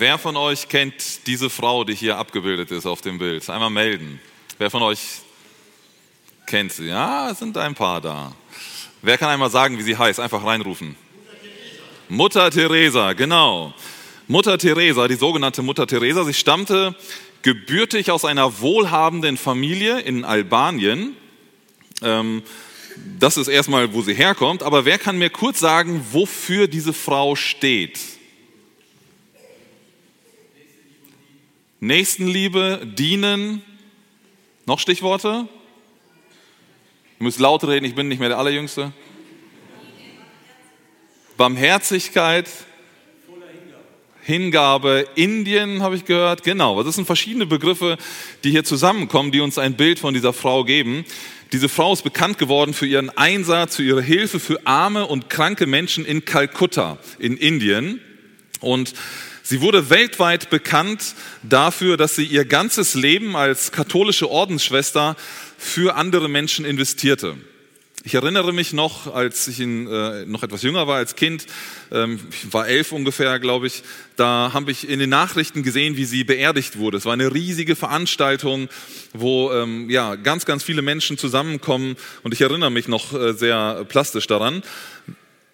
Wer von euch kennt diese Frau, die hier abgebildet ist auf dem Bild? Einmal melden. Wer von euch kennt sie? Ja, es sind ein paar da. Wer kann einmal sagen, wie sie heißt? Einfach reinrufen. Mutter Teresa, genau. Mutter Teresa, die sogenannte Mutter Teresa, sie stammte gebürtig aus einer wohlhabenden Familie in Albanien. Ähm, das ist erstmal, wo sie herkommt. Aber wer kann mir kurz sagen, wofür diese Frau steht? Nächstenliebe, dienen. Noch Stichworte? Ihr müsst laut reden, ich bin nicht mehr der Allerjüngste. Barmherzigkeit, Hingabe, Indien habe ich gehört. Genau, das sind verschiedene Begriffe, die hier zusammenkommen, die uns ein Bild von dieser Frau geben. Diese Frau ist bekannt geworden für ihren Einsatz, für ihre Hilfe für arme und kranke Menschen in Kalkutta in Indien. Und sie wurde weltweit bekannt dafür, dass sie ihr ganzes Leben als katholische Ordensschwester für andere Menschen investierte. Ich erinnere mich noch, als ich in, äh, noch etwas jünger war als Kind, ähm, ich war elf ungefähr, glaube ich, da habe ich in den Nachrichten gesehen, wie sie beerdigt wurde. Es war eine riesige Veranstaltung, wo ähm, ja, ganz, ganz viele Menschen zusammenkommen und ich erinnere mich noch äh, sehr plastisch daran.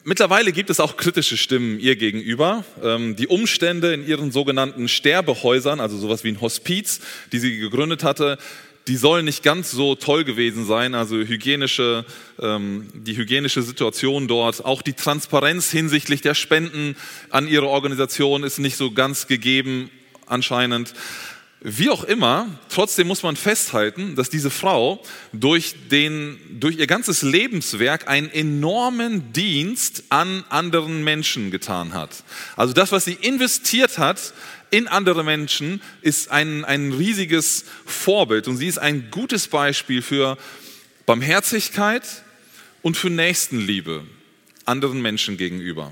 Mittlerweile gibt es auch kritische Stimmen ihr gegenüber. Ähm, die Umstände in ihren sogenannten Sterbehäusern, also sowas wie ein Hospiz, die sie gegründet hatte, die sollen nicht ganz so toll gewesen sein. Also hygienische, ähm, die hygienische Situation dort, auch die Transparenz hinsichtlich der Spenden an ihre Organisation ist nicht so ganz gegeben anscheinend. Wie auch immer, trotzdem muss man festhalten, dass diese Frau durch, den, durch ihr ganzes Lebenswerk einen enormen Dienst an anderen Menschen getan hat. Also das, was sie investiert hat in andere Menschen, ist ein, ein riesiges Vorbild. Und sie ist ein gutes Beispiel für Barmherzigkeit und für Nächstenliebe anderen Menschen gegenüber.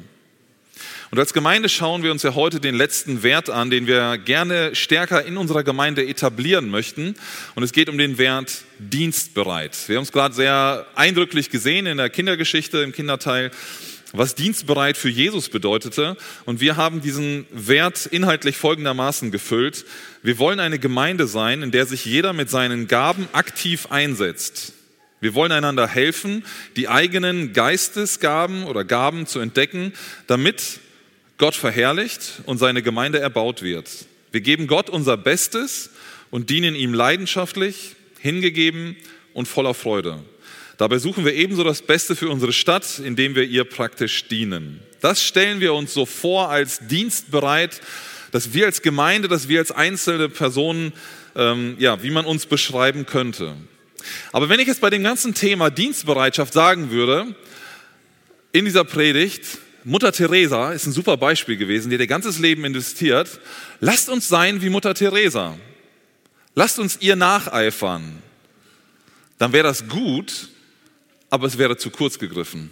Und als Gemeinde schauen wir uns ja heute den letzten Wert an, den wir gerne stärker in unserer Gemeinde etablieren möchten. Und es geht um den Wert dienstbereit. Wir haben es gerade sehr eindrücklich gesehen in der Kindergeschichte, im Kinderteil was dienstbereit für Jesus bedeutete. Und wir haben diesen Wert inhaltlich folgendermaßen gefüllt. Wir wollen eine Gemeinde sein, in der sich jeder mit seinen Gaben aktiv einsetzt. Wir wollen einander helfen, die eigenen Geistesgaben oder Gaben zu entdecken, damit Gott verherrlicht und seine Gemeinde erbaut wird. Wir geben Gott unser Bestes und dienen ihm leidenschaftlich, hingegeben und voller Freude. Dabei suchen wir ebenso das Beste für unsere Stadt, indem wir ihr praktisch dienen. Das stellen wir uns so vor als dienstbereit, dass wir als Gemeinde, dass wir als einzelne Personen, ähm, ja, wie man uns beschreiben könnte. Aber wenn ich jetzt bei dem ganzen Thema Dienstbereitschaft sagen würde, in dieser Predigt, Mutter Teresa ist ein super Beispiel gewesen, die ihr ganzes Leben investiert. Lasst uns sein wie Mutter Teresa. Lasst uns ihr nacheifern. Dann wäre das gut, aber es wäre zu kurz gegriffen.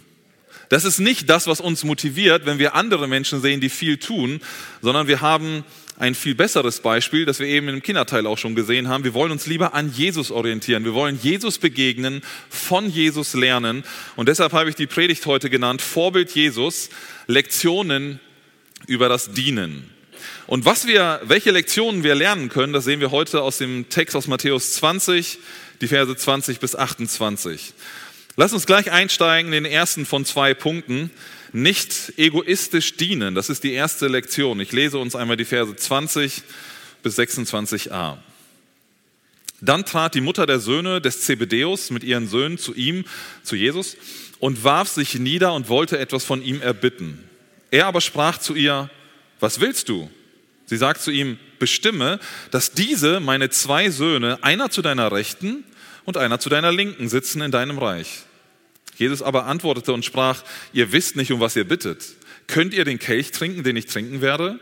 Das ist nicht das, was uns motiviert, wenn wir andere Menschen sehen, die viel tun, sondern wir haben ein viel besseres Beispiel, das wir eben im Kinderteil auch schon gesehen haben. Wir wollen uns lieber an Jesus orientieren. Wir wollen Jesus begegnen, von Jesus lernen. Und deshalb habe ich die Predigt heute genannt, Vorbild Jesus, Lektionen über das Dienen. Und was wir, welche Lektionen wir lernen können, das sehen wir heute aus dem Text aus Matthäus 20, die Verse 20 bis 28. Lass uns gleich einsteigen in den ersten von zwei Punkten. Nicht egoistisch dienen, das ist die erste Lektion. Ich lese uns einmal die Verse 20 bis 26a. Dann trat die Mutter der Söhne des Zebedeus mit ihren Söhnen zu ihm, zu Jesus, und warf sich nieder und wollte etwas von ihm erbitten. Er aber sprach zu ihr, was willst du? Sie sagt zu ihm, bestimme, dass diese, meine zwei Söhne, einer zu deiner Rechten und einer zu deiner Linken sitzen in deinem Reich. Jesus aber antwortete und sprach, ihr wisst nicht, um was ihr bittet. Könnt ihr den Kelch trinken, den ich trinken werde?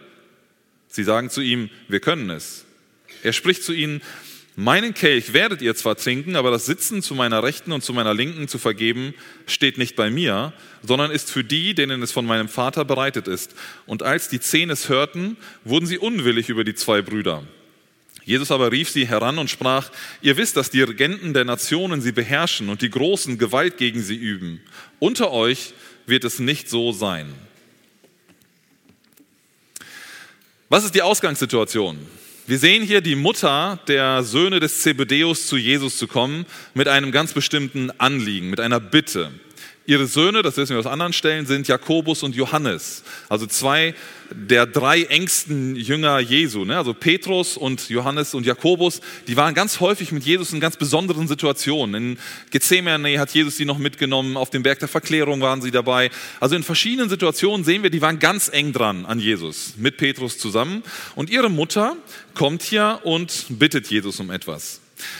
Sie sagen zu ihm, wir können es. Er spricht zu ihnen, meinen Kelch werdet ihr zwar trinken, aber das Sitzen zu meiner Rechten und zu meiner Linken zu vergeben, steht nicht bei mir, sondern ist für die, denen es von meinem Vater bereitet ist. Und als die Zehn es hörten, wurden sie unwillig über die zwei Brüder. Jesus aber rief sie heran und sprach, ihr wisst, dass die Regenten der Nationen sie beherrschen und die Großen Gewalt gegen sie üben. Unter euch wird es nicht so sein. Was ist die Ausgangssituation? Wir sehen hier die Mutter der Söhne des Zebedeus zu Jesus zu kommen mit einem ganz bestimmten Anliegen, mit einer Bitte. Ihre Söhne, das wissen wir aus anderen Stellen, sind Jakobus und Johannes, also zwei der drei engsten Jünger Jesu. Ne? Also Petrus und Johannes und Jakobus, die waren ganz häufig mit Jesus in ganz besonderen Situationen. In Gethsemane hat Jesus sie noch mitgenommen, auf dem Berg der Verklärung waren sie dabei. Also in verschiedenen Situationen sehen wir, die waren ganz eng dran an Jesus, mit Petrus zusammen. Und ihre Mutter kommt hier und bittet Jesus um etwas.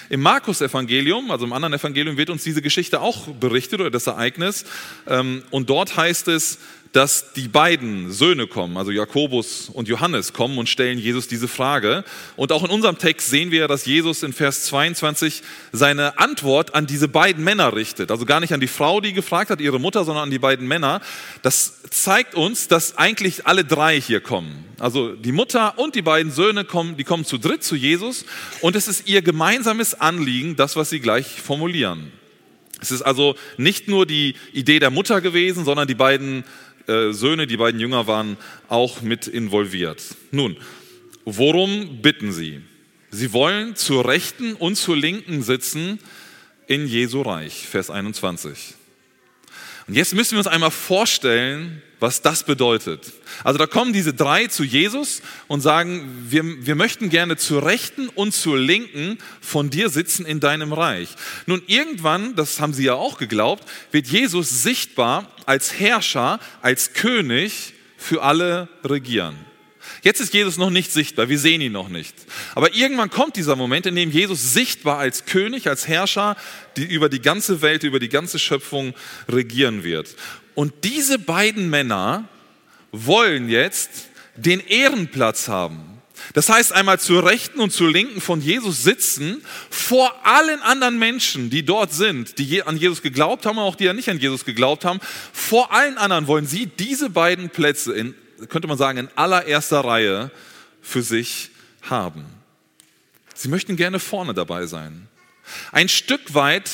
Im Markus-Evangelium, also im anderen Evangelium, wird uns diese Geschichte auch berichtet oder das Ereignis. Ähm, und dort heißt es, dass die beiden Söhne kommen, also Jakobus und Johannes kommen und stellen Jesus diese Frage. Und auch in unserem Text sehen wir, dass Jesus in Vers 22 seine Antwort an diese beiden Männer richtet. Also gar nicht an die Frau, die gefragt hat, ihre Mutter, sondern an die beiden Männer. Das zeigt uns, dass eigentlich alle drei hier kommen. Also die Mutter und die beiden Söhne kommen, die kommen zu dritt zu Jesus und es ist ihr gemeinsames Anliegen, das, was sie gleich formulieren. Es ist also nicht nur die Idee der Mutter gewesen, sondern die beiden äh, Söhne, die beiden Jünger waren auch mit involviert. Nun, worum bitten sie? Sie wollen zur Rechten und zur Linken sitzen in Jesu Reich, Vers 21. Und jetzt müssen wir uns einmal vorstellen, was das bedeutet. Also da kommen diese drei zu Jesus und sagen, wir, wir möchten gerne zur Rechten und zur Linken von dir sitzen in deinem Reich. Nun irgendwann, das haben sie ja auch geglaubt, wird Jesus sichtbar als Herrscher, als König für alle regieren. Jetzt ist Jesus noch nicht sichtbar, wir sehen ihn noch nicht. Aber irgendwann kommt dieser Moment, in dem Jesus sichtbar als König, als Herrscher die über die ganze Welt, über die ganze Schöpfung regieren wird. Und diese beiden Männer wollen jetzt den Ehrenplatz haben. Das heißt, einmal zur Rechten und zur Linken von Jesus sitzen, vor allen anderen Menschen, die dort sind, die an Jesus geglaubt haben, auch die ja nicht an Jesus geglaubt haben. Vor allen anderen wollen sie diese beiden Plätze in, könnte man sagen, in allererster Reihe für sich haben. Sie möchten gerne vorne dabei sein. Ein Stück weit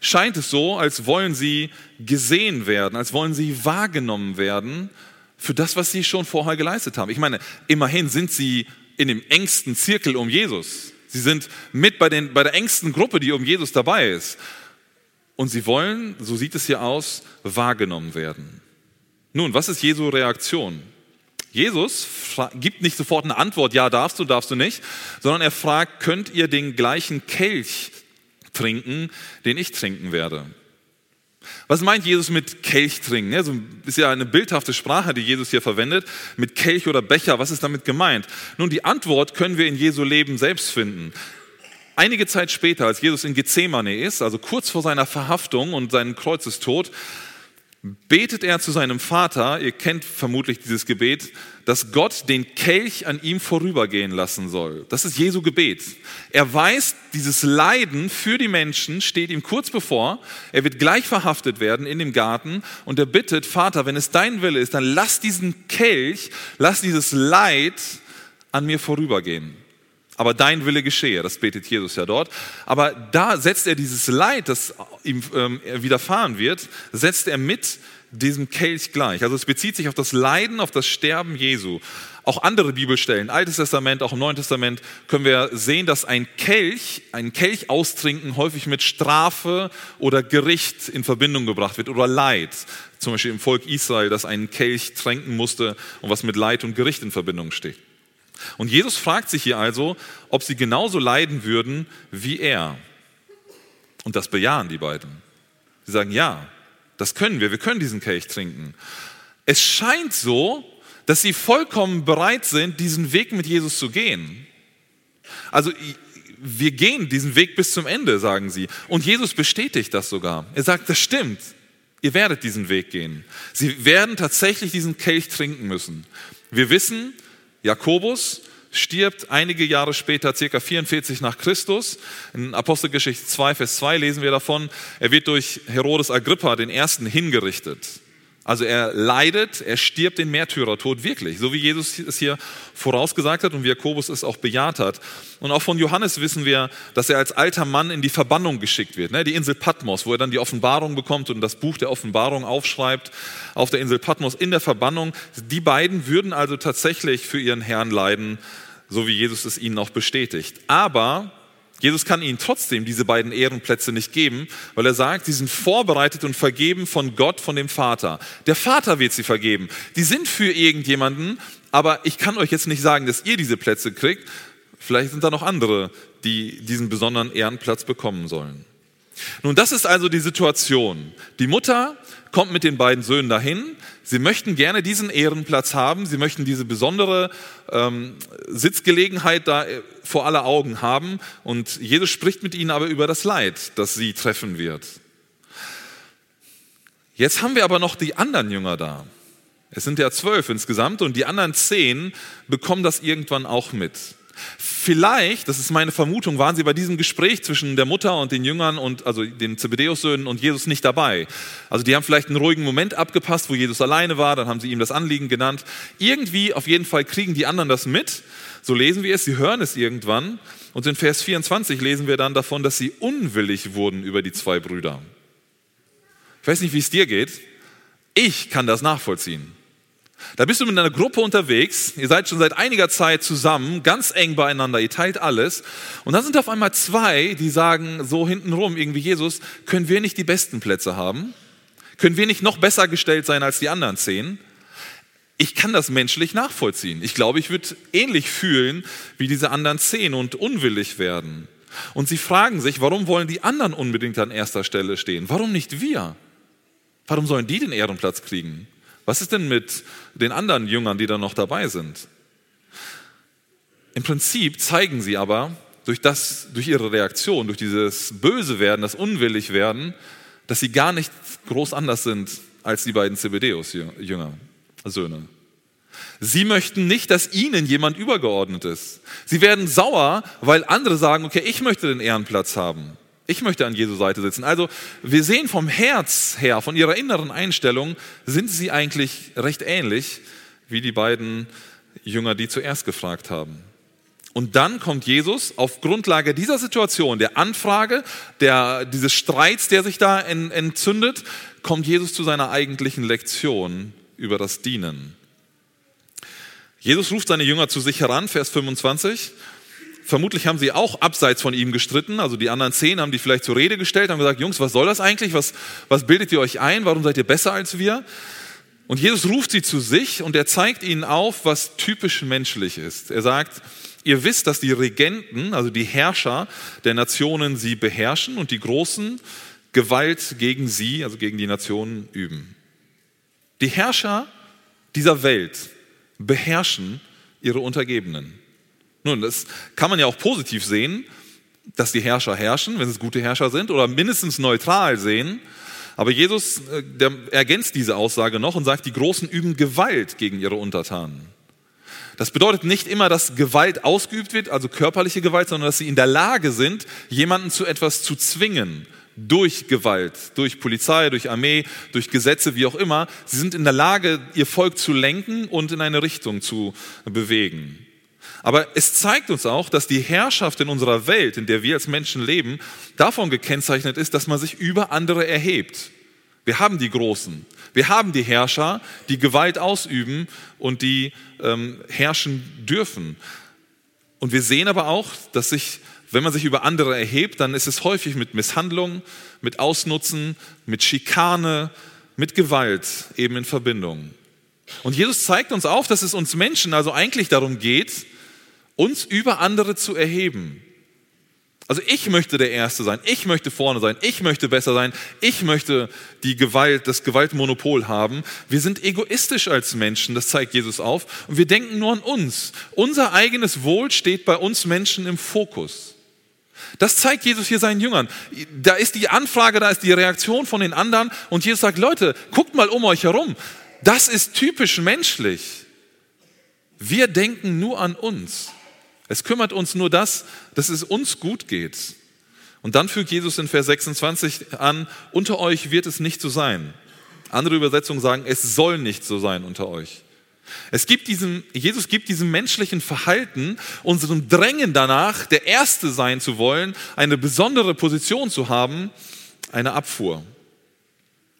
scheint es so, als wollen sie gesehen werden, als wollen sie wahrgenommen werden für das, was sie schon vorher geleistet haben. Ich meine, immerhin sind sie in dem engsten Zirkel um Jesus. Sie sind mit bei, den, bei der engsten Gruppe, die um Jesus dabei ist. Und sie wollen, so sieht es hier aus, wahrgenommen werden. Nun, was ist Jesu Reaktion? Jesus gibt nicht sofort eine Antwort, ja, darfst du, darfst du nicht, sondern er fragt, könnt ihr den gleichen Kelch trinken, den ich trinken werde. Was meint Jesus mit Kelch trinken? Das ist ja eine bildhafte Sprache, die Jesus hier verwendet. Mit Kelch oder Becher, was ist damit gemeint? Nun, die Antwort können wir in Jesu Leben selbst finden. Einige Zeit später, als Jesus in Gethsemane ist, also kurz vor seiner Verhaftung und seinem Kreuzestod, betet er zu seinem Vater, ihr kennt vermutlich dieses Gebet, dass Gott den Kelch an ihm vorübergehen lassen soll. Das ist Jesu Gebet. Er weiß, dieses Leiden für die Menschen steht ihm kurz bevor. Er wird gleich verhaftet werden in dem Garten und er bittet, Vater, wenn es dein Wille ist, dann lass diesen Kelch, lass dieses Leid an mir vorübergehen aber dein Wille geschehe. Das betet Jesus ja dort. Aber da setzt er dieses Leid, das ihm ähm, widerfahren wird, setzt er mit diesem Kelch gleich. Also es bezieht sich auf das Leiden, auf das Sterben Jesu. Auch andere Bibelstellen, Altes Testament, auch im Neuen Testament, können wir sehen, dass ein Kelch, ein Kelch austrinken häufig mit Strafe oder Gericht in Verbindung gebracht wird oder Leid. Zum Beispiel im Volk Israel, das einen Kelch tränken musste und was mit Leid und Gericht in Verbindung steht. Und Jesus fragt sich hier also, ob sie genauso leiden würden wie er. Und das bejahen die beiden. Sie sagen, ja, das können wir, wir können diesen Kelch trinken. Es scheint so, dass sie vollkommen bereit sind, diesen Weg mit Jesus zu gehen. Also wir gehen diesen Weg bis zum Ende, sagen sie. Und Jesus bestätigt das sogar. Er sagt, das stimmt. Ihr werdet diesen Weg gehen. Sie werden tatsächlich diesen Kelch trinken müssen. Wir wissen, Jakobus stirbt einige Jahre später, circa 44 nach Christus. In Apostelgeschichte 2, Vers 2 lesen wir davon, er wird durch Herodes Agrippa den ersten hingerichtet. Also er leidet, er stirbt den Märtyrertod wirklich, so wie Jesus es hier vorausgesagt hat und wie Jakobus es auch bejaht hat. Und auch von Johannes wissen wir, dass er als alter Mann in die Verbannung geschickt wird, ne? die Insel Patmos, wo er dann die Offenbarung bekommt und das Buch der Offenbarung aufschreibt auf der Insel Patmos in der Verbannung. Die beiden würden also tatsächlich für ihren Herrn leiden, so wie Jesus es ihnen auch bestätigt. Aber Jesus kann ihnen trotzdem diese beiden Ehrenplätze nicht geben, weil er sagt, sie sind vorbereitet und vergeben von Gott, von dem Vater. Der Vater wird sie vergeben. Die sind für irgendjemanden, aber ich kann euch jetzt nicht sagen, dass ihr diese Plätze kriegt. Vielleicht sind da noch andere, die diesen besonderen Ehrenplatz bekommen sollen. Nun, das ist also die Situation. Die Mutter kommt mit den beiden Söhnen dahin. Sie möchten gerne diesen Ehrenplatz haben. Sie möchten diese besondere ähm, Sitzgelegenheit da äh, vor aller Augen haben. Und Jesus spricht mit ihnen aber über das Leid, das sie treffen wird. Jetzt haben wir aber noch die anderen Jünger da. Es sind ja zwölf insgesamt und die anderen zehn bekommen das irgendwann auch mit. Vielleicht, das ist meine Vermutung, waren sie bei diesem Gespräch zwischen der Mutter und den Jüngern und also den Zebedeus-Söhnen und Jesus nicht dabei. Also die haben vielleicht einen ruhigen Moment abgepasst, wo Jesus alleine war, dann haben sie ihm das Anliegen genannt. Irgendwie, auf jeden Fall kriegen die anderen das mit. So lesen wir es, sie hören es irgendwann. Und in Vers 24 lesen wir dann davon, dass sie unwillig wurden über die zwei Brüder. Ich weiß nicht, wie es dir geht. Ich kann das nachvollziehen. Da bist du mit einer Gruppe unterwegs, ihr seid schon seit einiger Zeit zusammen, ganz eng beieinander, ihr teilt alles. Und dann sind auf einmal zwei, die sagen so hintenrum irgendwie, Jesus, können wir nicht die besten Plätze haben? Können wir nicht noch besser gestellt sein als die anderen zehn? Ich kann das menschlich nachvollziehen. Ich glaube, ich würde ähnlich fühlen wie diese anderen zehn und unwillig werden. Und sie fragen sich, warum wollen die anderen unbedingt an erster Stelle stehen? Warum nicht wir? Warum sollen die den Ehrenplatz kriegen? Was ist denn mit den anderen Jüngern, die da noch dabei sind? Im Prinzip zeigen sie aber durch, das, durch ihre Reaktion, durch dieses Böse werden, das Unwillig werden, dass sie gar nicht groß anders sind als die beiden Zebedeus-Jünger, Söhne. Sie möchten nicht, dass ihnen jemand übergeordnet ist. Sie werden sauer, weil andere sagen, okay, ich möchte den Ehrenplatz haben. Ich möchte an Jesu Seite sitzen. Also wir sehen vom Herz her, von ihrer inneren Einstellung, sind sie eigentlich recht ähnlich wie die beiden Jünger, die zuerst gefragt haben. Und dann kommt Jesus auf Grundlage dieser Situation, der Anfrage, der, dieses Streits, der sich da entzündet, kommt Jesus zu seiner eigentlichen Lektion über das Dienen. Jesus ruft seine Jünger zu sich heran, Vers 25, Vermutlich haben sie auch abseits von ihm gestritten. Also die anderen zehn haben die vielleicht zur Rede gestellt, haben gesagt, Jungs, was soll das eigentlich? Was, was bildet ihr euch ein? Warum seid ihr besser als wir? Und Jesus ruft sie zu sich und er zeigt ihnen auf, was typisch menschlich ist. Er sagt, ihr wisst, dass die Regenten, also die Herrscher der Nationen sie beherrschen und die Großen Gewalt gegen sie, also gegen die Nationen üben. Die Herrscher dieser Welt beherrschen ihre Untergebenen. Nun, das kann man ja auch positiv sehen, dass die Herrscher herrschen, wenn es gute Herrscher sind, oder mindestens neutral sehen. Aber Jesus äh, der ergänzt diese Aussage noch und sagt, die Großen üben Gewalt gegen ihre Untertanen. Das bedeutet nicht immer, dass Gewalt ausgeübt wird, also körperliche Gewalt, sondern dass sie in der Lage sind, jemanden zu etwas zu zwingen. Durch Gewalt, durch Polizei, durch Armee, durch Gesetze, wie auch immer. Sie sind in der Lage, ihr Volk zu lenken und in eine Richtung zu bewegen. Aber es zeigt uns auch, dass die Herrschaft in unserer Welt, in der wir als Menschen leben, davon gekennzeichnet ist, dass man sich über andere erhebt. Wir haben die Großen, wir haben die Herrscher, die Gewalt ausüben und die ähm, herrschen dürfen. Und wir sehen aber auch, dass sich, wenn man sich über andere erhebt, dann ist es häufig mit Misshandlung, mit Ausnutzen, mit Schikane, mit Gewalt eben in Verbindung. Und Jesus zeigt uns auf, dass es uns Menschen also eigentlich darum geht, uns über andere zu erheben. Also ich möchte der Erste sein, ich möchte vorne sein, ich möchte besser sein, ich möchte die Gewalt, das Gewaltmonopol haben. Wir sind egoistisch als Menschen, das zeigt Jesus auf, und wir denken nur an uns. Unser eigenes Wohl steht bei uns Menschen im Fokus. Das zeigt Jesus hier seinen Jüngern. Da ist die Anfrage, da ist die Reaktion von den anderen und Jesus sagt, Leute, guckt mal um euch herum. Das ist typisch menschlich. Wir denken nur an uns. Es kümmert uns nur das, dass es uns gut geht. Und dann fügt Jesus in Vers 26 an, unter euch wird es nicht so sein. Andere Übersetzungen sagen, es soll nicht so sein unter euch. Es gibt diesem, Jesus gibt diesem menschlichen Verhalten, unserem Drängen danach, der Erste sein zu wollen, eine besondere Position zu haben, eine Abfuhr.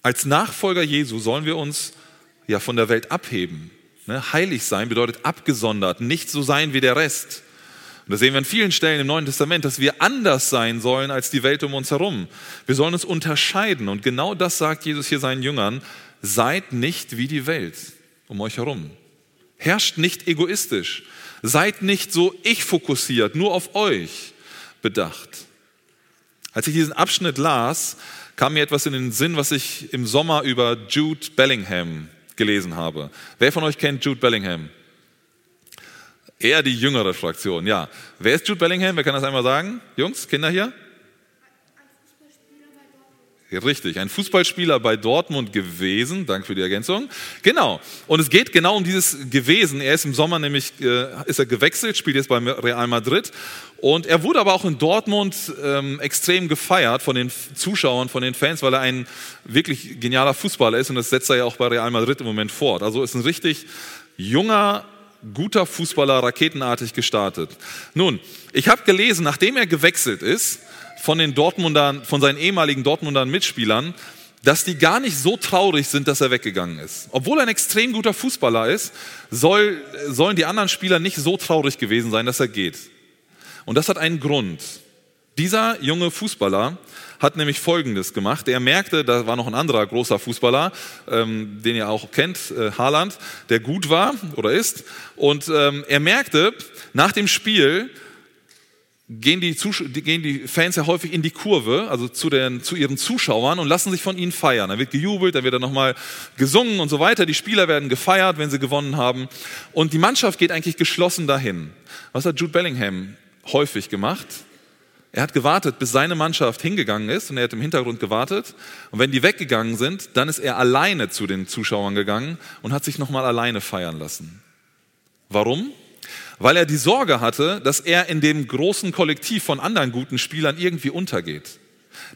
Als Nachfolger Jesu sollen wir uns ja von der Welt abheben. Ne? Heilig sein bedeutet abgesondert, nicht so sein wie der Rest. Und das sehen wir an vielen Stellen im Neuen Testament, dass wir anders sein sollen als die Welt um uns herum. Wir sollen uns unterscheiden. Und genau das sagt Jesus hier seinen Jüngern. Seid nicht wie die Welt um euch herum. Herrscht nicht egoistisch. Seid nicht so ich fokussiert, nur auf euch bedacht. Als ich diesen Abschnitt las, kam mir etwas in den Sinn, was ich im Sommer über Jude Bellingham gelesen habe. Wer von euch kennt Jude Bellingham? Eher die jüngere Fraktion, ja. Wer ist Jude Bellingham? Wer kann das einmal sagen? Jungs, Kinder hier? Richtig, ein Fußballspieler bei Dortmund gewesen. Danke für die Ergänzung. Genau. Und es geht genau um dieses gewesen. Er ist im Sommer nämlich äh, ist er gewechselt, spielt jetzt beim Real Madrid. Und er wurde aber auch in Dortmund ähm, extrem gefeiert von den Zuschauern, von den Fans, weil er ein wirklich genialer Fußballer ist. Und das setzt er ja auch bei Real Madrid im Moment fort. Also ist ein richtig junger, guter Fußballer, raketenartig gestartet. Nun, ich habe gelesen, nachdem er gewechselt ist, von den Dortmundern, von seinen ehemaligen Dortmundern Mitspielern, dass die gar nicht so traurig sind, dass er weggegangen ist. Obwohl er ein extrem guter Fußballer ist, soll, sollen die anderen Spieler nicht so traurig gewesen sein, dass er geht. Und das hat einen Grund. Dieser junge Fußballer hat nämlich Folgendes gemacht. Er merkte, da war noch ein anderer großer Fußballer, ähm, den ihr auch kennt, äh, Haaland, der gut war oder ist. Und ähm, er merkte nach dem Spiel, gehen die, gehen die Fans ja häufig in die Kurve, also zu, den, zu ihren Zuschauern und lassen sich von ihnen feiern. Da wird gejubelt, da wird dann nochmal gesungen und so weiter. Die Spieler werden gefeiert, wenn sie gewonnen haben. Und die Mannschaft geht eigentlich geschlossen dahin. Was hat Jude Bellingham häufig gemacht? Er hat gewartet, bis seine Mannschaft hingegangen ist und er hat im Hintergrund gewartet. Und wenn die weggegangen sind, dann ist er alleine zu den Zuschauern gegangen und hat sich nochmal alleine feiern lassen. Warum? weil er die Sorge hatte, dass er in dem großen Kollektiv von anderen guten Spielern irgendwie untergeht.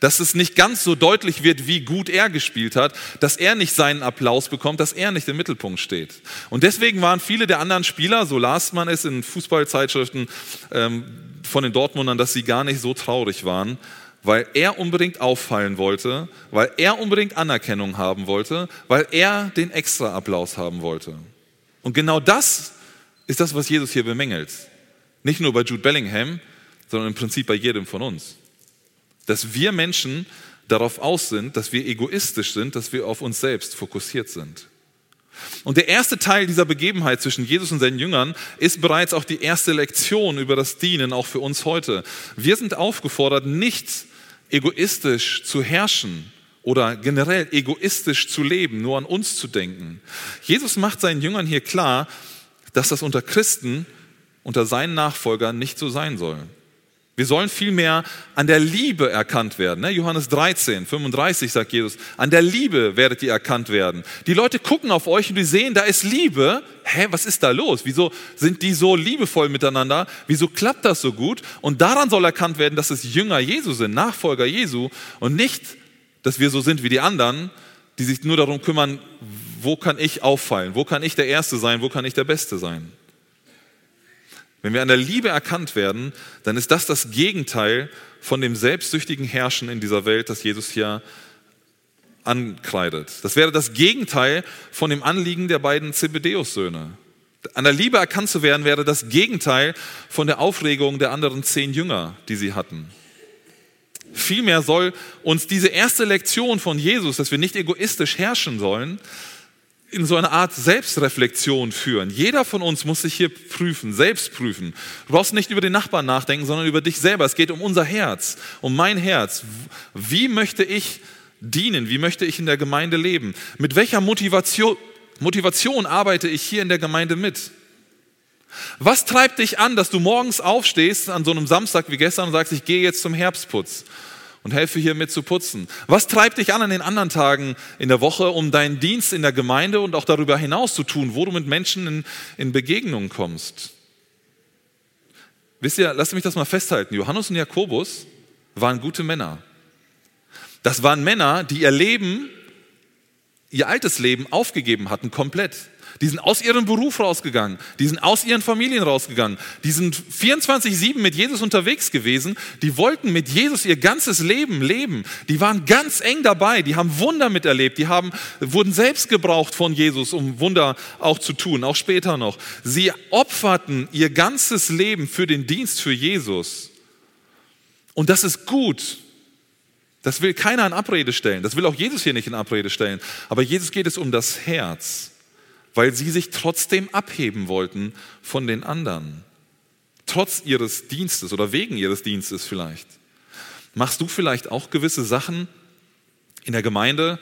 Dass es nicht ganz so deutlich wird, wie gut er gespielt hat, dass er nicht seinen Applaus bekommt, dass er nicht im Mittelpunkt steht. Und deswegen waren viele der anderen Spieler, so las man es in Fußballzeitschriften ähm, von den Dortmundern, dass sie gar nicht so traurig waren, weil er unbedingt auffallen wollte, weil er unbedingt Anerkennung haben wollte, weil er den extra Applaus haben wollte. Und genau das ist das, was Jesus hier bemängelt. Nicht nur bei Jude Bellingham, sondern im Prinzip bei jedem von uns. Dass wir Menschen darauf aus sind, dass wir egoistisch sind, dass wir auf uns selbst fokussiert sind. Und der erste Teil dieser Begebenheit zwischen Jesus und seinen Jüngern ist bereits auch die erste Lektion über das Dienen, auch für uns heute. Wir sind aufgefordert, nicht egoistisch zu herrschen oder generell egoistisch zu leben, nur an uns zu denken. Jesus macht seinen Jüngern hier klar, dass das unter Christen, unter seinen Nachfolgern nicht so sein soll. Wir sollen vielmehr an der Liebe erkannt werden. Ne? Johannes 13, 35 sagt Jesus, an der Liebe werdet ihr erkannt werden. Die Leute gucken auf euch und die sehen, da ist Liebe. Hä, was ist da los? Wieso sind die so liebevoll miteinander? Wieso klappt das so gut? Und daran soll erkannt werden, dass es Jünger Jesu sind, Nachfolger Jesu und nicht, dass wir so sind wie die anderen, die sich nur darum kümmern, wo kann ich auffallen? Wo kann ich der Erste sein? Wo kann ich der Beste sein? Wenn wir an der Liebe erkannt werden, dann ist das das Gegenteil von dem selbstsüchtigen Herrschen in dieser Welt, das Jesus hier ankreidet. Das wäre das Gegenteil von dem Anliegen der beiden Zebedeus-Söhne. An der Liebe erkannt zu werden, wäre das Gegenteil von der Aufregung der anderen zehn Jünger, die sie hatten. Vielmehr soll uns diese erste Lektion von Jesus, dass wir nicht egoistisch herrschen sollen, in so eine Art Selbstreflexion führen. Jeder von uns muss sich hier prüfen, selbst prüfen. Du brauchst nicht über den Nachbarn nachdenken, sondern über dich selber. Es geht um unser Herz, um mein Herz. Wie möchte ich dienen? Wie möchte ich in der Gemeinde leben? Mit welcher Motivation, Motivation arbeite ich hier in der Gemeinde mit? Was treibt dich an, dass du morgens aufstehst an so einem Samstag wie gestern und sagst, ich gehe jetzt zum Herbstputz? Und helfe hier mit zu putzen. Was treibt dich an an den anderen Tagen in der Woche, um deinen Dienst in der Gemeinde und auch darüber hinaus zu tun, wo du mit Menschen in, in Begegnung kommst? Wisst ihr, lasst mich das mal festhalten. Johannes und Jakobus waren gute Männer. Das waren Männer, die ihr Leben ihr altes Leben aufgegeben hatten, komplett. Die sind aus ihrem Beruf rausgegangen. Die sind aus ihren Familien rausgegangen. Die sind 24-7 mit Jesus unterwegs gewesen. Die wollten mit Jesus ihr ganzes Leben leben. Die waren ganz eng dabei. Die haben Wunder miterlebt. Die haben, wurden selbst gebraucht von Jesus, um Wunder auch zu tun, auch später noch. Sie opferten ihr ganzes Leben für den Dienst für Jesus. Und das ist gut. Das will keiner in Abrede stellen. Das will auch Jesus hier nicht in Abrede stellen. Aber Jesus geht es um das Herz weil sie sich trotzdem abheben wollten von den anderen. Trotz ihres Dienstes oder wegen ihres Dienstes vielleicht. Machst du vielleicht auch gewisse Sachen in der Gemeinde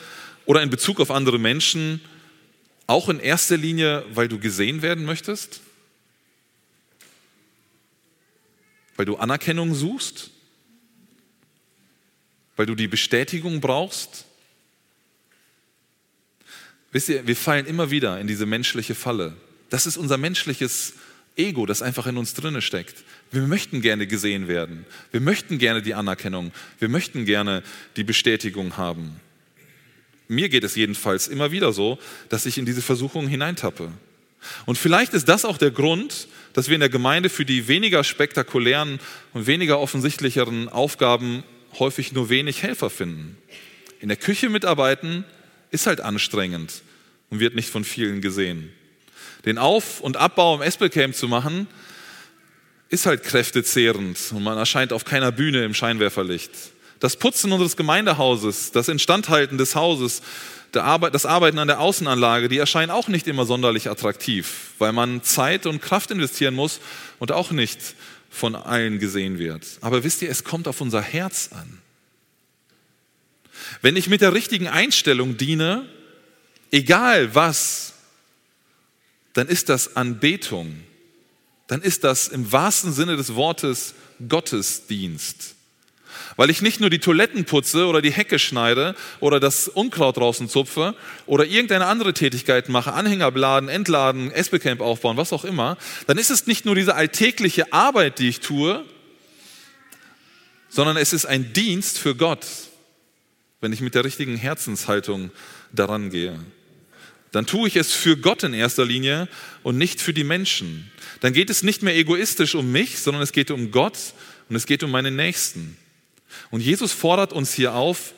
oder in Bezug auf andere Menschen auch in erster Linie, weil du gesehen werden möchtest? Weil du Anerkennung suchst? Weil du die Bestätigung brauchst? Wisst ihr, wir fallen immer wieder in diese menschliche Falle. Das ist unser menschliches Ego, das einfach in uns drinne steckt. Wir möchten gerne gesehen werden. Wir möchten gerne die Anerkennung. Wir möchten gerne die Bestätigung haben. Mir geht es jedenfalls immer wieder so, dass ich in diese Versuchung hineintappe. Und vielleicht ist das auch der Grund, dass wir in der Gemeinde für die weniger spektakulären und weniger offensichtlicheren Aufgaben häufig nur wenig Helfer finden. In der Küche mitarbeiten ist halt anstrengend und wird nicht von vielen gesehen. Den Auf- und Abbau im Espelcamp zu machen, ist halt kräftezehrend und man erscheint auf keiner Bühne im Scheinwerferlicht. Das Putzen unseres Gemeindehauses, das Instandhalten des Hauses, das Arbeiten an der Außenanlage, die erscheinen auch nicht immer sonderlich attraktiv, weil man Zeit und Kraft investieren muss und auch nicht von allen gesehen wird. Aber wisst ihr, es kommt auf unser Herz an. Wenn ich mit der richtigen Einstellung diene, egal was, dann ist das Anbetung. Dann ist das im wahrsten Sinne des Wortes Gottesdienst. Weil ich nicht nur die Toiletten putze oder die Hecke schneide oder das Unkraut draußen zupfe oder irgendeine andere Tätigkeit mache, Anhänger beladen, entladen, Espelcamp aufbauen, was auch immer, dann ist es nicht nur diese alltägliche Arbeit, die ich tue, sondern es ist ein Dienst für Gott, wenn ich mit der richtigen Herzenshaltung daran gehe dann tue ich es für Gott in erster Linie und nicht für die Menschen. Dann geht es nicht mehr egoistisch um mich, sondern es geht um Gott und es geht um meine Nächsten. Und Jesus fordert uns hier auf,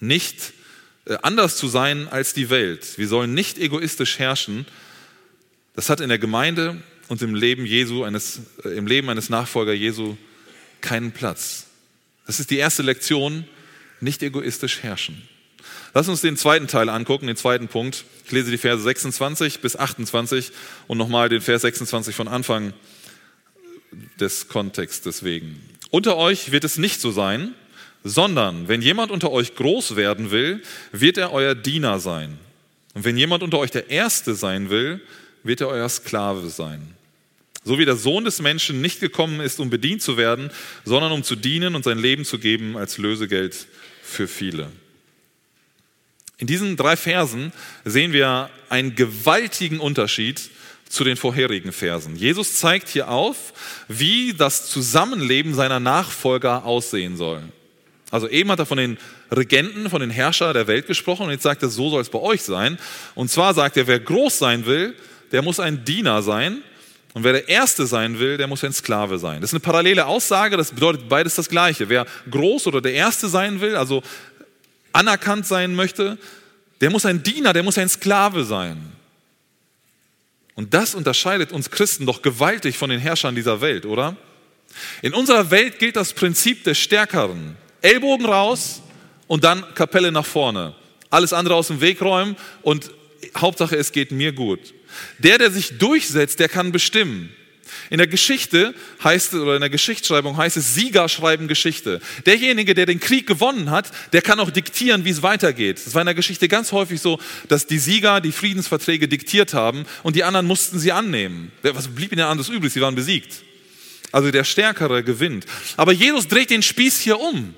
nicht äh, anders zu sein als die Welt. Wir sollen nicht egoistisch herrschen. Das hat in der Gemeinde und im Leben Jesu, eines, äh, im Leben eines Nachfolger Jesu keinen Platz. Das ist die erste Lektion, nicht egoistisch herrschen. Lass uns den zweiten Teil angucken, den zweiten Punkt. Ich lese die Verse 26 bis 28 und nochmal den Vers 26 von Anfang des Kontextes wegen. Unter euch wird es nicht so sein, sondern wenn jemand unter euch groß werden will, wird er euer Diener sein. Und wenn jemand unter euch der Erste sein will, wird er euer Sklave sein. So wie der Sohn des Menschen nicht gekommen ist, um bedient zu werden, sondern um zu dienen und sein Leben zu geben als Lösegeld für viele. In diesen drei Versen sehen wir einen gewaltigen Unterschied zu den vorherigen Versen. Jesus zeigt hier auf, wie das Zusammenleben seiner Nachfolger aussehen soll. Also eben hat er von den Regenten, von den Herrschern der Welt gesprochen und jetzt sagt er, so soll es bei euch sein. Und zwar sagt er, wer groß sein will, der muss ein Diener sein. Und wer der Erste sein will, der muss ein Sklave sein. Das ist eine parallele Aussage, das bedeutet beides das Gleiche. Wer groß oder der Erste sein will, also anerkannt sein möchte, der muss ein Diener, der muss ein Sklave sein. Und das unterscheidet uns Christen doch gewaltig von den Herrschern dieser Welt, oder? In unserer Welt gilt das Prinzip des Stärkeren. Ellbogen raus und dann Kapelle nach vorne. Alles andere aus dem Weg räumen und Hauptsache es geht mir gut. Der, der sich durchsetzt, der kann bestimmen. In der Geschichte heißt es, oder in der Geschichtsschreibung heißt es, Sieger schreiben Geschichte. Derjenige, der den Krieg gewonnen hat, der kann auch diktieren, wie es weitergeht. Es war in der Geschichte ganz häufig so, dass die Sieger die Friedensverträge diktiert haben und die anderen mussten sie annehmen. Was blieb ihnen anderes übrig? Sie waren besiegt. Also der Stärkere gewinnt. Aber Jesus dreht den Spieß hier um.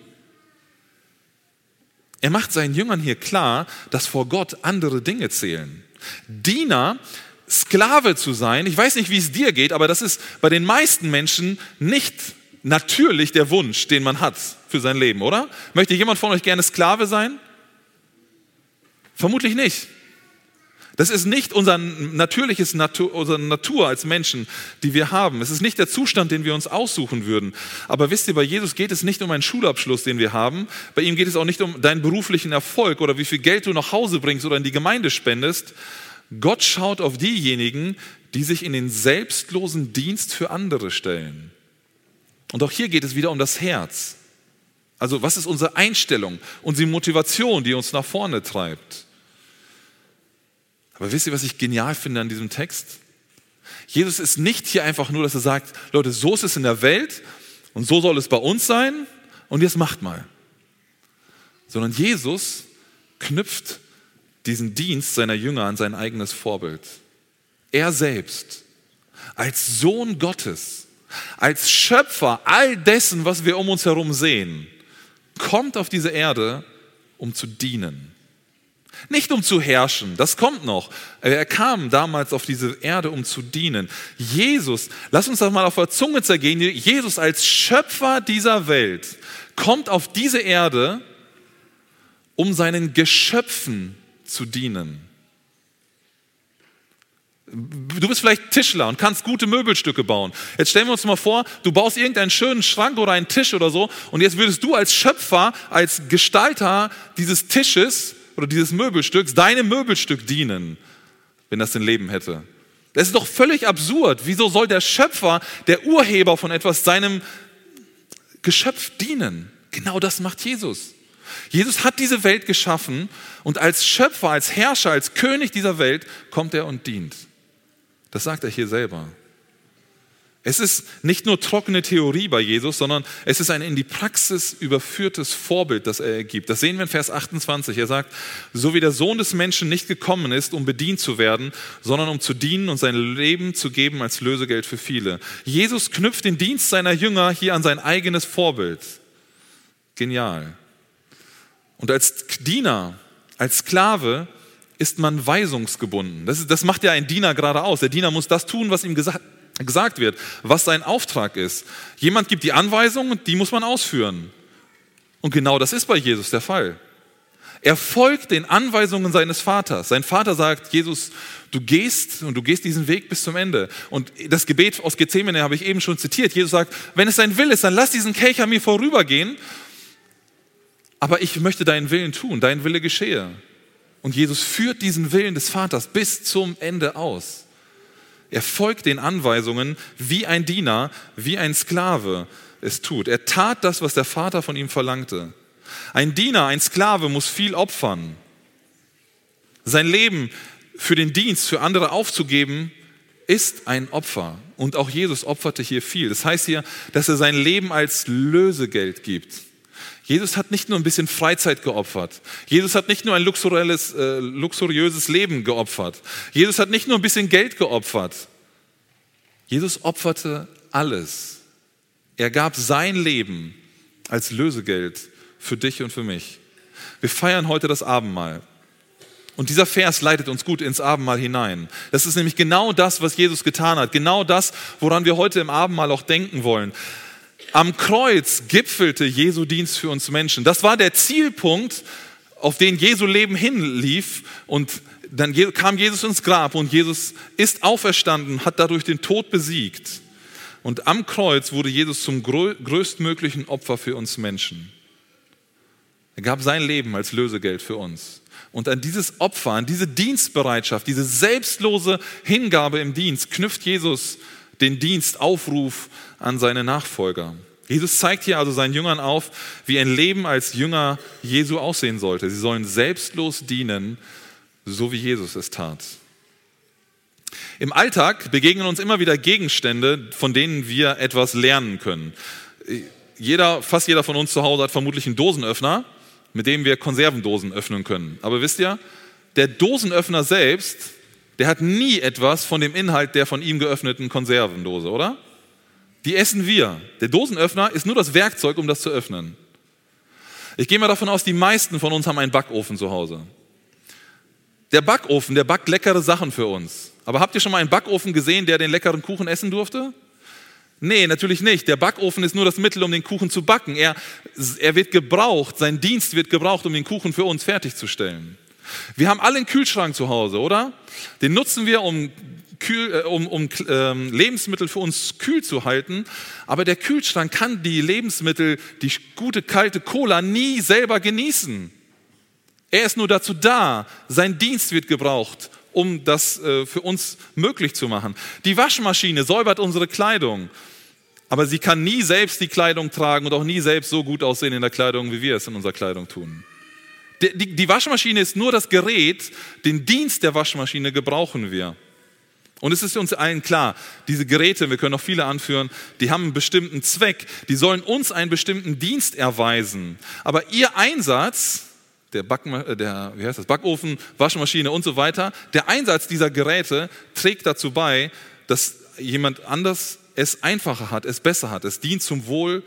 Er macht seinen Jüngern hier klar, dass vor Gott andere Dinge zählen. Diener Sklave zu sein, ich weiß nicht, wie es dir geht, aber das ist bei den meisten Menschen nicht natürlich der Wunsch, den man hat für sein Leben, oder? Möchte jemand von euch gerne Sklave sein? Vermutlich nicht. Das ist nicht unser natürliches Natur, unsere Natur als Menschen, die wir haben. Es ist nicht der Zustand, den wir uns aussuchen würden. Aber wisst ihr, bei Jesus geht es nicht um einen Schulabschluss, den wir haben. Bei ihm geht es auch nicht um deinen beruflichen Erfolg oder wie viel Geld du nach Hause bringst oder in die Gemeinde spendest. Gott schaut auf diejenigen, die sich in den selbstlosen Dienst für andere stellen. Und auch hier geht es wieder um das Herz. Also was ist unsere Einstellung, unsere Motivation, die uns nach vorne treibt? Aber wisst ihr, was ich genial finde an diesem Text? Jesus ist nicht hier einfach nur, dass er sagt, Leute, so ist es in der Welt und so soll es bei uns sein und jetzt macht mal. Sondern Jesus knüpft diesen Dienst seiner Jünger an sein eigenes Vorbild. Er selbst als Sohn Gottes, als Schöpfer all dessen, was wir um uns herum sehen, kommt auf diese Erde, um zu dienen. Nicht um zu herrschen, das kommt noch. Er kam damals auf diese Erde, um zu dienen. Jesus, lass uns das mal auf der Zunge zergehen, Jesus als Schöpfer dieser Welt kommt auf diese Erde, um seinen Geschöpfen zu dienen. Du bist vielleicht Tischler und kannst gute Möbelstücke bauen. Jetzt stellen wir uns mal vor, du baust irgendeinen schönen Schrank oder einen Tisch oder so und jetzt würdest du als Schöpfer, als Gestalter dieses Tisches oder dieses Möbelstücks deinem Möbelstück dienen, wenn das ein Leben hätte. Das ist doch völlig absurd. Wieso soll der Schöpfer, der Urheber von etwas, seinem Geschöpf dienen? Genau das macht Jesus. Jesus hat diese Welt geschaffen und als Schöpfer, als Herrscher, als König dieser Welt kommt er und dient. Das sagt er hier selber. Es ist nicht nur trockene Theorie bei Jesus, sondern es ist ein in die Praxis überführtes Vorbild, das er ergibt. Das sehen wir in Vers 28. Er sagt, so wie der Sohn des Menschen nicht gekommen ist, um bedient zu werden, sondern um zu dienen und sein Leben zu geben als Lösegeld für viele. Jesus knüpft den Dienst seiner Jünger hier an sein eigenes Vorbild. Genial. Und als Diener, als Sklave ist man weisungsgebunden. Das, das macht ja ein Diener gerade aus. Der Diener muss das tun, was ihm gesagt gesagt wird, was sein Auftrag ist. Jemand gibt die Anweisung und die muss man ausführen. Und genau das ist bei Jesus der Fall. Er folgt den Anweisungen seines Vaters. Sein Vater sagt, Jesus, du gehst und du gehst diesen Weg bis zum Ende. Und das Gebet aus Gethsemane habe ich eben schon zitiert. Jesus sagt, wenn es dein Wille ist, dann lass diesen Kelch an mir vorübergehen. Aber ich möchte deinen Willen tun, dein Wille geschehe. Und Jesus führt diesen Willen des Vaters bis zum Ende aus. Er folgt den Anweisungen wie ein Diener, wie ein Sklave es tut. Er tat das, was der Vater von ihm verlangte. Ein Diener, ein Sklave muss viel opfern. Sein Leben für den Dienst, für andere aufzugeben, ist ein Opfer. Und auch Jesus opferte hier viel. Das heißt hier, dass er sein Leben als Lösegeld gibt. Jesus hat nicht nur ein bisschen Freizeit geopfert. Jesus hat nicht nur ein luxuriöses, äh, luxuriöses Leben geopfert. Jesus hat nicht nur ein bisschen Geld geopfert. Jesus opferte alles. Er gab sein Leben als Lösegeld für dich und für mich. Wir feiern heute das Abendmahl. Und dieser Vers leitet uns gut ins Abendmahl hinein. Das ist nämlich genau das, was Jesus getan hat. Genau das, woran wir heute im Abendmahl auch denken wollen. Am Kreuz gipfelte Jesu Dienst für uns Menschen. Das war der Zielpunkt, auf den Jesu Leben hinlief. Und dann kam Jesus ins Grab und Jesus ist auferstanden, hat dadurch den Tod besiegt. Und am Kreuz wurde Jesus zum größtmöglichen Opfer für uns Menschen. Er gab sein Leben als Lösegeld für uns. Und an dieses Opfer, an diese Dienstbereitschaft, diese selbstlose Hingabe im Dienst knüpft Jesus den Dienstaufruf an seine Nachfolger. Jesus zeigt hier also seinen Jüngern auf, wie ein Leben als Jünger Jesu aussehen sollte. Sie sollen selbstlos dienen, so wie Jesus es tat. Im Alltag begegnen uns immer wieder Gegenstände, von denen wir etwas lernen können. Jeder, fast jeder von uns zu Hause hat vermutlich einen Dosenöffner, mit dem wir Konservendosen öffnen können. Aber wisst ihr, der Dosenöffner selbst der hat nie etwas von dem Inhalt der von ihm geöffneten Konservendose, oder? Die essen wir. Der Dosenöffner ist nur das Werkzeug, um das zu öffnen. Ich gehe mal davon aus, die meisten von uns haben einen Backofen zu Hause. Der Backofen, der backt leckere Sachen für uns. Aber habt ihr schon mal einen Backofen gesehen, der den leckeren Kuchen essen durfte? Nee, natürlich nicht. Der Backofen ist nur das Mittel, um den Kuchen zu backen. Er, er wird gebraucht, sein Dienst wird gebraucht, um den Kuchen für uns fertigzustellen. Wir haben alle einen Kühlschrank zu Hause, oder? Den nutzen wir, um, kühl, äh, um, um äh, Lebensmittel für uns kühl zu halten. Aber der Kühlschrank kann die Lebensmittel, die gute kalte Cola nie selber genießen. Er ist nur dazu da. Sein Dienst wird gebraucht, um das äh, für uns möglich zu machen. Die Waschmaschine säubert unsere Kleidung. Aber sie kann nie selbst die Kleidung tragen und auch nie selbst so gut aussehen in der Kleidung, wie wir es in unserer Kleidung tun. Die, die Waschmaschine ist nur das Gerät, den Dienst der Waschmaschine gebrauchen wir. Und es ist uns allen klar, diese Geräte, wir können noch viele anführen, die haben einen bestimmten Zweck, die sollen uns einen bestimmten Dienst erweisen. Aber ihr Einsatz, der, Back, äh, der wie heißt das, Backofen, Waschmaschine und so weiter, der Einsatz dieser Geräte trägt dazu bei, dass jemand anders es einfacher hat, es besser hat. Es dient zum Wohl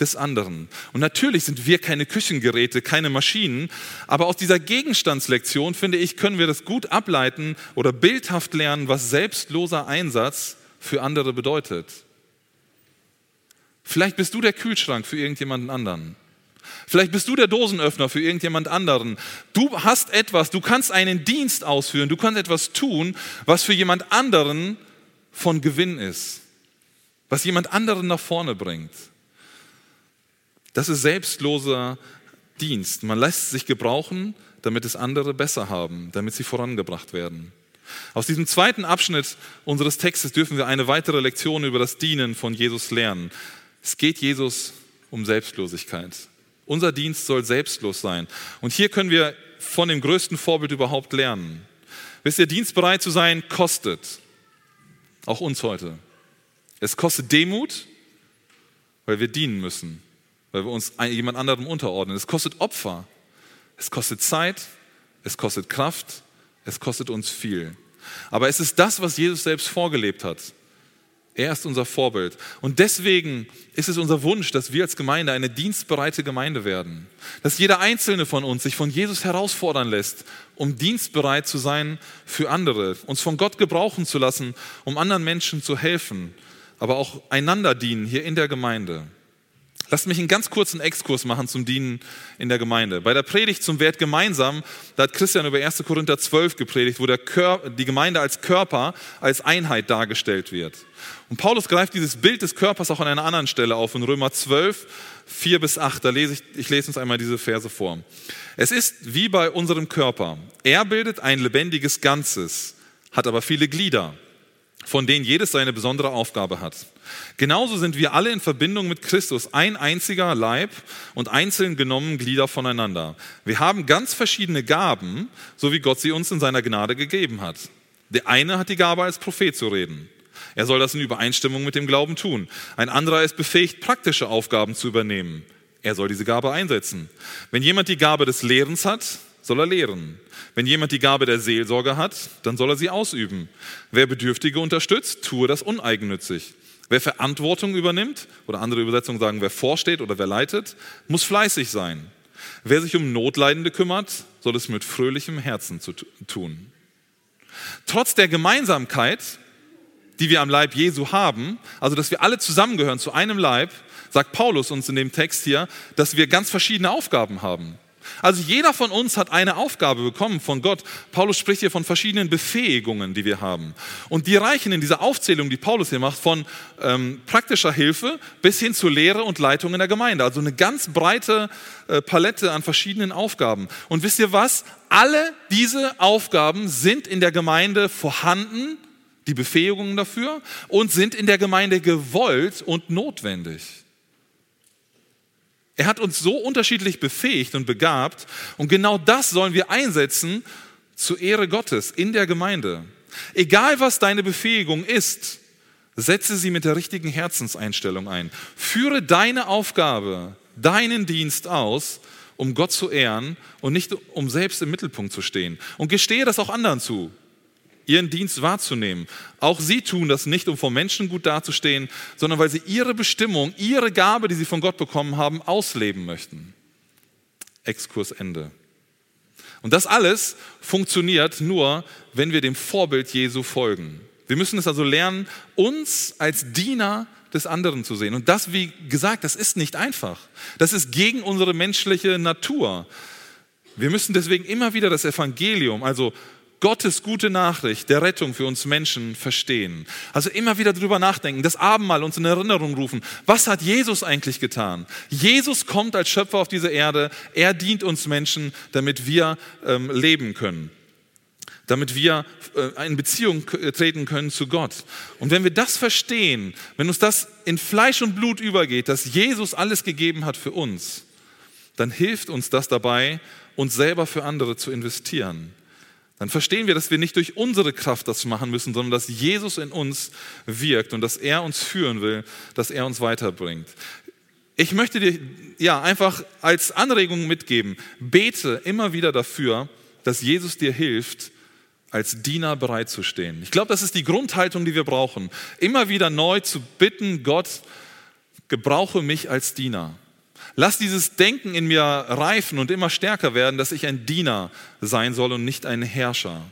des anderen. Und natürlich sind wir keine Küchengeräte, keine Maschinen, aber aus dieser Gegenstandslektion, finde ich, können wir das gut ableiten oder bildhaft lernen, was selbstloser Einsatz für andere bedeutet. Vielleicht bist du der Kühlschrank für irgendjemanden anderen. Vielleicht bist du der Dosenöffner für irgendjemand anderen. Du hast etwas, du kannst einen Dienst ausführen, du kannst etwas tun, was für jemand anderen von Gewinn ist, was jemand anderen nach vorne bringt. Das ist selbstloser Dienst. Man lässt sich gebrauchen, damit es andere besser haben, damit sie vorangebracht werden. Aus diesem zweiten Abschnitt unseres Textes dürfen wir eine weitere Lektion über das Dienen von Jesus lernen. Es geht Jesus um Selbstlosigkeit. Unser Dienst soll selbstlos sein. Und hier können wir von dem größten Vorbild überhaupt lernen. Wisst ihr, dienstbereit zu sein kostet. Auch uns heute. Es kostet Demut, weil wir dienen müssen weil wir uns jemand anderem unterordnen. Es kostet Opfer, es kostet Zeit, es kostet Kraft, es kostet uns viel. Aber es ist das, was Jesus selbst vorgelebt hat. Er ist unser Vorbild. Und deswegen ist es unser Wunsch, dass wir als Gemeinde eine dienstbereite Gemeinde werden. Dass jeder einzelne von uns sich von Jesus herausfordern lässt, um dienstbereit zu sein für andere, uns von Gott gebrauchen zu lassen, um anderen Menschen zu helfen, aber auch einander dienen hier in der Gemeinde. Lasst mich einen ganz kurzen Exkurs machen zum Dienen in der Gemeinde. Bei der Predigt zum Wert gemeinsam, da hat Christian über 1. Korinther 12 gepredigt, wo die Gemeinde als Körper, als Einheit dargestellt wird. Und Paulus greift dieses Bild des Körpers auch an einer anderen Stelle auf, in Römer 12, 4 bis 8. Da lese ich, ich lese uns einmal diese Verse vor. Es ist wie bei unserem Körper. Er bildet ein lebendiges Ganzes, hat aber viele Glieder von denen jedes seine besondere Aufgabe hat. Genauso sind wir alle in Verbindung mit Christus ein einziger Leib und einzeln genommen Glieder voneinander. Wir haben ganz verschiedene Gaben, so wie Gott sie uns in seiner Gnade gegeben hat. Der eine hat die Gabe, als Prophet zu reden. Er soll das in Übereinstimmung mit dem Glauben tun. Ein anderer ist befähigt, praktische Aufgaben zu übernehmen. Er soll diese Gabe einsetzen. Wenn jemand die Gabe des Lehrens hat, soll er lehren. Wenn jemand die Gabe der Seelsorge hat, dann soll er sie ausüben. Wer Bedürftige unterstützt, tue das uneigennützig. Wer Verantwortung übernimmt, oder andere Übersetzungen sagen, wer vorsteht oder wer leitet, muss fleißig sein. Wer sich um Notleidende kümmert, soll es mit fröhlichem Herzen zu tun. Trotz der Gemeinsamkeit, die wir am Leib Jesu haben, also dass wir alle zusammengehören zu einem Leib, sagt Paulus uns in dem Text hier, dass wir ganz verschiedene Aufgaben haben. Also jeder von uns hat eine Aufgabe bekommen von Gott. Paulus spricht hier von verschiedenen Befähigungen, die wir haben. Und die reichen in dieser Aufzählung, die Paulus hier macht, von ähm, praktischer Hilfe bis hin zur Lehre und Leitung in der Gemeinde. Also eine ganz breite äh, Palette an verschiedenen Aufgaben. Und wisst ihr was? Alle diese Aufgaben sind in der Gemeinde vorhanden, die Befähigungen dafür, und sind in der Gemeinde gewollt und notwendig. Er hat uns so unterschiedlich befähigt und begabt und genau das sollen wir einsetzen zur Ehre Gottes in der Gemeinde. Egal was deine Befähigung ist, setze sie mit der richtigen Herzenseinstellung ein. Führe deine Aufgabe, deinen Dienst aus, um Gott zu ehren und nicht um selbst im Mittelpunkt zu stehen. Und gestehe das auch anderen zu ihren Dienst wahrzunehmen. Auch sie tun das nicht, um vor Menschen gut dazustehen, sondern weil sie ihre Bestimmung, ihre Gabe, die sie von Gott bekommen haben, ausleben möchten. Exkurs Ende. Und das alles funktioniert nur, wenn wir dem Vorbild Jesu folgen. Wir müssen es also lernen, uns als Diener des anderen zu sehen. Und das, wie gesagt, das ist nicht einfach. Das ist gegen unsere menschliche Natur. Wir müssen deswegen immer wieder das Evangelium, also Gottes gute Nachricht der Rettung für uns Menschen verstehen. Also immer wieder drüber nachdenken, das Abendmahl uns in Erinnerung rufen. Was hat Jesus eigentlich getan? Jesus kommt als Schöpfer auf diese Erde. Er dient uns Menschen, damit wir ähm, leben können. Damit wir äh, in Beziehung treten können zu Gott. Und wenn wir das verstehen, wenn uns das in Fleisch und Blut übergeht, dass Jesus alles gegeben hat für uns, dann hilft uns das dabei, uns selber für andere zu investieren dann verstehen wir, dass wir nicht durch unsere Kraft das machen müssen, sondern dass Jesus in uns wirkt und dass er uns führen will, dass er uns weiterbringt. Ich möchte dir ja einfach als Anregung mitgeben, bete immer wieder dafür, dass Jesus dir hilft, als Diener bereitzustehen. Ich glaube, das ist die Grundhaltung, die wir brauchen. Immer wieder neu zu bitten, Gott, gebrauche mich als Diener. Lass dieses Denken in mir reifen und immer stärker werden, dass ich ein Diener sein soll und nicht ein Herrscher.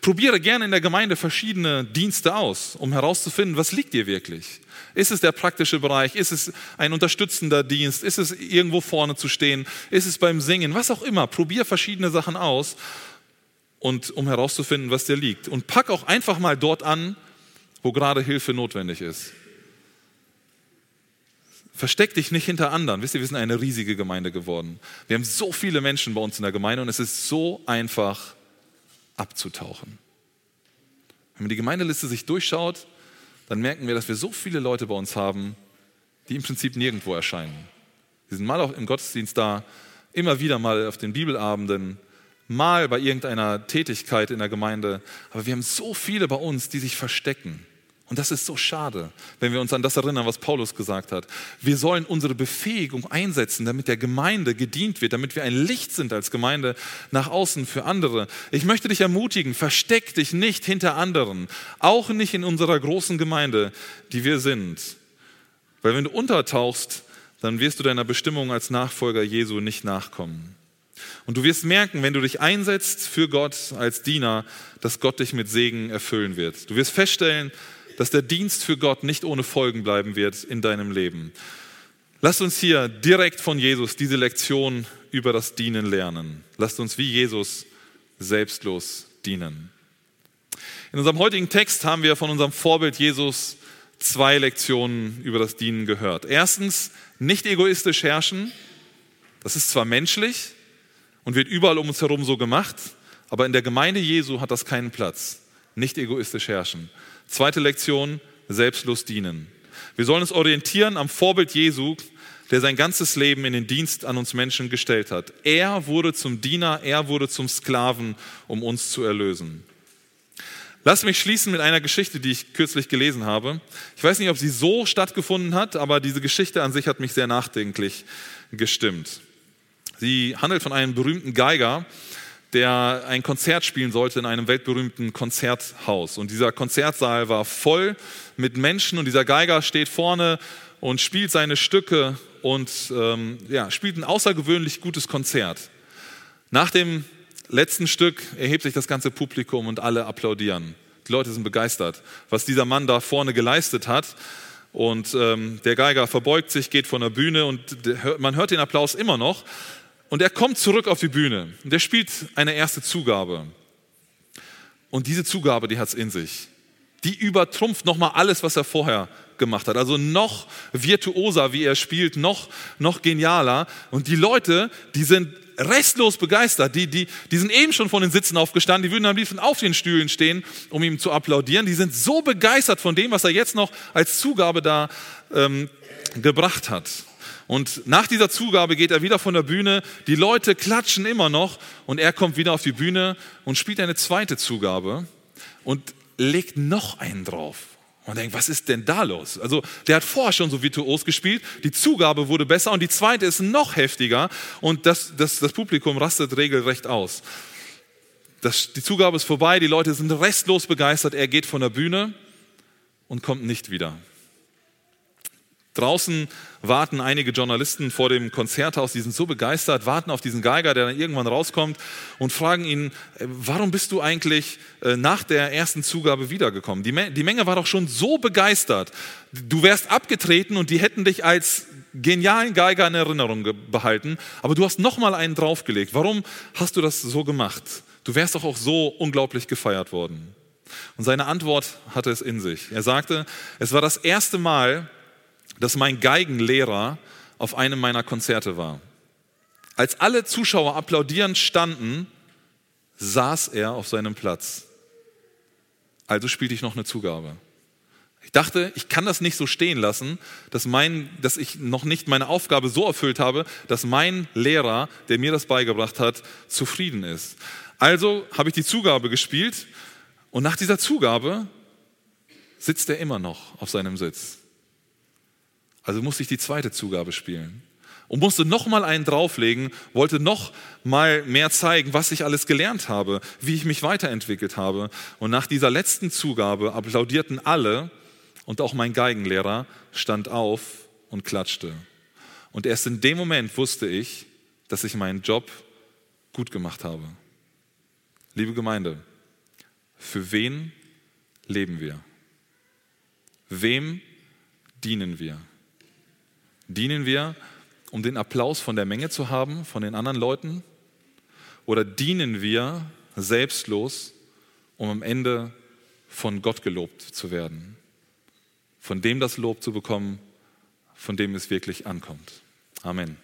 Probiere gerne in der Gemeinde verschiedene Dienste aus, um herauszufinden, was liegt dir wirklich. Ist es der praktische Bereich? Ist es ein unterstützender Dienst? Ist es irgendwo vorne zu stehen? Ist es beim Singen? Was auch immer. Probier verschiedene Sachen aus und um herauszufinden, was dir liegt. Und pack auch einfach mal dort an, wo gerade Hilfe notwendig ist. Versteck dich nicht hinter anderen. Wisst ihr, wir sind eine riesige Gemeinde geworden. Wir haben so viele Menschen bei uns in der Gemeinde und es ist so einfach abzutauchen. Wenn man die Gemeindeliste sich durchschaut, dann merken wir, dass wir so viele Leute bei uns haben, die im Prinzip nirgendwo erscheinen. Sie sind mal auch im Gottesdienst da, immer wieder mal auf den Bibelabenden, mal bei irgendeiner Tätigkeit in der Gemeinde. Aber wir haben so viele bei uns, die sich verstecken. Und das ist so schade, wenn wir uns an das erinnern, was Paulus gesagt hat. Wir sollen unsere Befähigung einsetzen, damit der Gemeinde gedient wird, damit wir ein Licht sind als Gemeinde nach außen für andere. Ich möchte dich ermutigen, versteck dich nicht hinter anderen, auch nicht in unserer großen Gemeinde, die wir sind. Weil wenn du untertauchst, dann wirst du deiner Bestimmung als Nachfolger Jesu nicht nachkommen. Und du wirst merken, wenn du dich einsetzt für Gott als Diener, dass Gott dich mit Segen erfüllen wird. Du wirst feststellen, dass der Dienst für Gott nicht ohne Folgen bleiben wird in deinem Leben. Lasst uns hier direkt von Jesus diese Lektion über das Dienen lernen. Lasst uns wie Jesus selbstlos dienen. In unserem heutigen Text haben wir von unserem Vorbild Jesus zwei Lektionen über das Dienen gehört. Erstens, nicht egoistisch herrschen. Das ist zwar menschlich und wird überall um uns herum so gemacht, aber in der Gemeinde Jesu hat das keinen Platz. Nicht egoistisch herrschen. Zweite Lektion, selbstlos dienen. Wir sollen uns orientieren am Vorbild Jesu, der sein ganzes Leben in den Dienst an uns Menschen gestellt hat. Er wurde zum Diener, er wurde zum Sklaven, um uns zu erlösen. Lass mich schließen mit einer Geschichte, die ich kürzlich gelesen habe. Ich weiß nicht, ob sie so stattgefunden hat, aber diese Geschichte an sich hat mich sehr nachdenklich gestimmt. Sie handelt von einem berühmten Geiger, der ein Konzert spielen sollte in einem weltberühmten Konzerthaus. Und dieser Konzertsaal war voll mit Menschen und dieser Geiger steht vorne und spielt seine Stücke und ähm, ja, spielt ein außergewöhnlich gutes Konzert. Nach dem letzten Stück erhebt sich das ganze Publikum und alle applaudieren. Die Leute sind begeistert, was dieser Mann da vorne geleistet hat. Und ähm, der Geiger verbeugt sich, geht von der Bühne und man hört den Applaus immer noch. Und er kommt zurück auf die Bühne und er spielt eine erste Zugabe. Und diese Zugabe, die hat es in sich. Die übertrumpft nochmal alles, was er vorher gemacht hat. Also noch virtuoser, wie er spielt, noch, noch genialer. Und die Leute, die sind restlos begeistert. Die, die, die sind eben schon von den Sitzen aufgestanden. Die würden am liebsten auf den Stühlen stehen, um ihm zu applaudieren. Die sind so begeistert von dem, was er jetzt noch als Zugabe da ähm, gebracht hat. Und nach dieser Zugabe geht er wieder von der Bühne, die Leute klatschen immer noch und er kommt wieder auf die Bühne und spielt eine zweite Zugabe und legt noch einen drauf. Man denkt, was ist denn da los? Also der hat vorher schon so virtuos gespielt, die Zugabe wurde besser und die zweite ist noch heftiger und das, das, das Publikum rastet regelrecht aus. Das, die Zugabe ist vorbei, die Leute sind restlos begeistert, er geht von der Bühne und kommt nicht wieder. Draußen warten einige Journalisten vor dem Konzerthaus, die sind so begeistert, warten auf diesen Geiger, der dann irgendwann rauskommt und fragen ihn, äh, warum bist du eigentlich äh, nach der ersten Zugabe wiedergekommen? Die, Menge war doch schon so begeistert. Du wärst abgetreten und die hätten dich als genialen Geiger in Erinnerung behalten, aber du hast noch mal einen draufgelegt. Warum hast du das so gemacht? Du wärst doch auch so unglaublich gefeiert worden. Und seine Antwort hatte es in sich. Er sagte, es war das erste Mal, dass mein Geigenlehrer auf einem meiner Konzerte war. Als alle Zuschauer applaudierend standen, saß er auf seinem Platz. Also spielte ich noch eine Zugabe. Ich dachte, ich kann das nicht so stehen lassen, dass, mein, dass ich noch nicht meine Aufgabe so erfüllt habe, dass mein Lehrer, der mir das beigebracht hat, zufrieden ist. Also habe ich die Zugabe gespielt und nach dieser Zugabe sitzt er immer noch auf seinem Sitz. Also musste ich die zweite Zugabe spielen und musste noch mal einen drauflegen, wollte noch mal mehr zeigen, was ich alles gelernt habe, wie ich mich weiterentwickelt habe. Und nach dieser letzten Zugabe applaudierten alle und auch mein Geigenlehrer stand auf und klatschte. Und erst in dem Moment wusste ich, dass ich meinen Job gut gemacht habe. Liebe Gemeinde, für wen leben wir? Wem dienen wir? Dienen wir, um den Applaus von der Menge zu haben, von den anderen Leuten? Oder dienen wir selbstlos, um am Ende von Gott gelobt zu werden? Von dem das Lob zu bekommen, von dem es wirklich ankommt. Amen.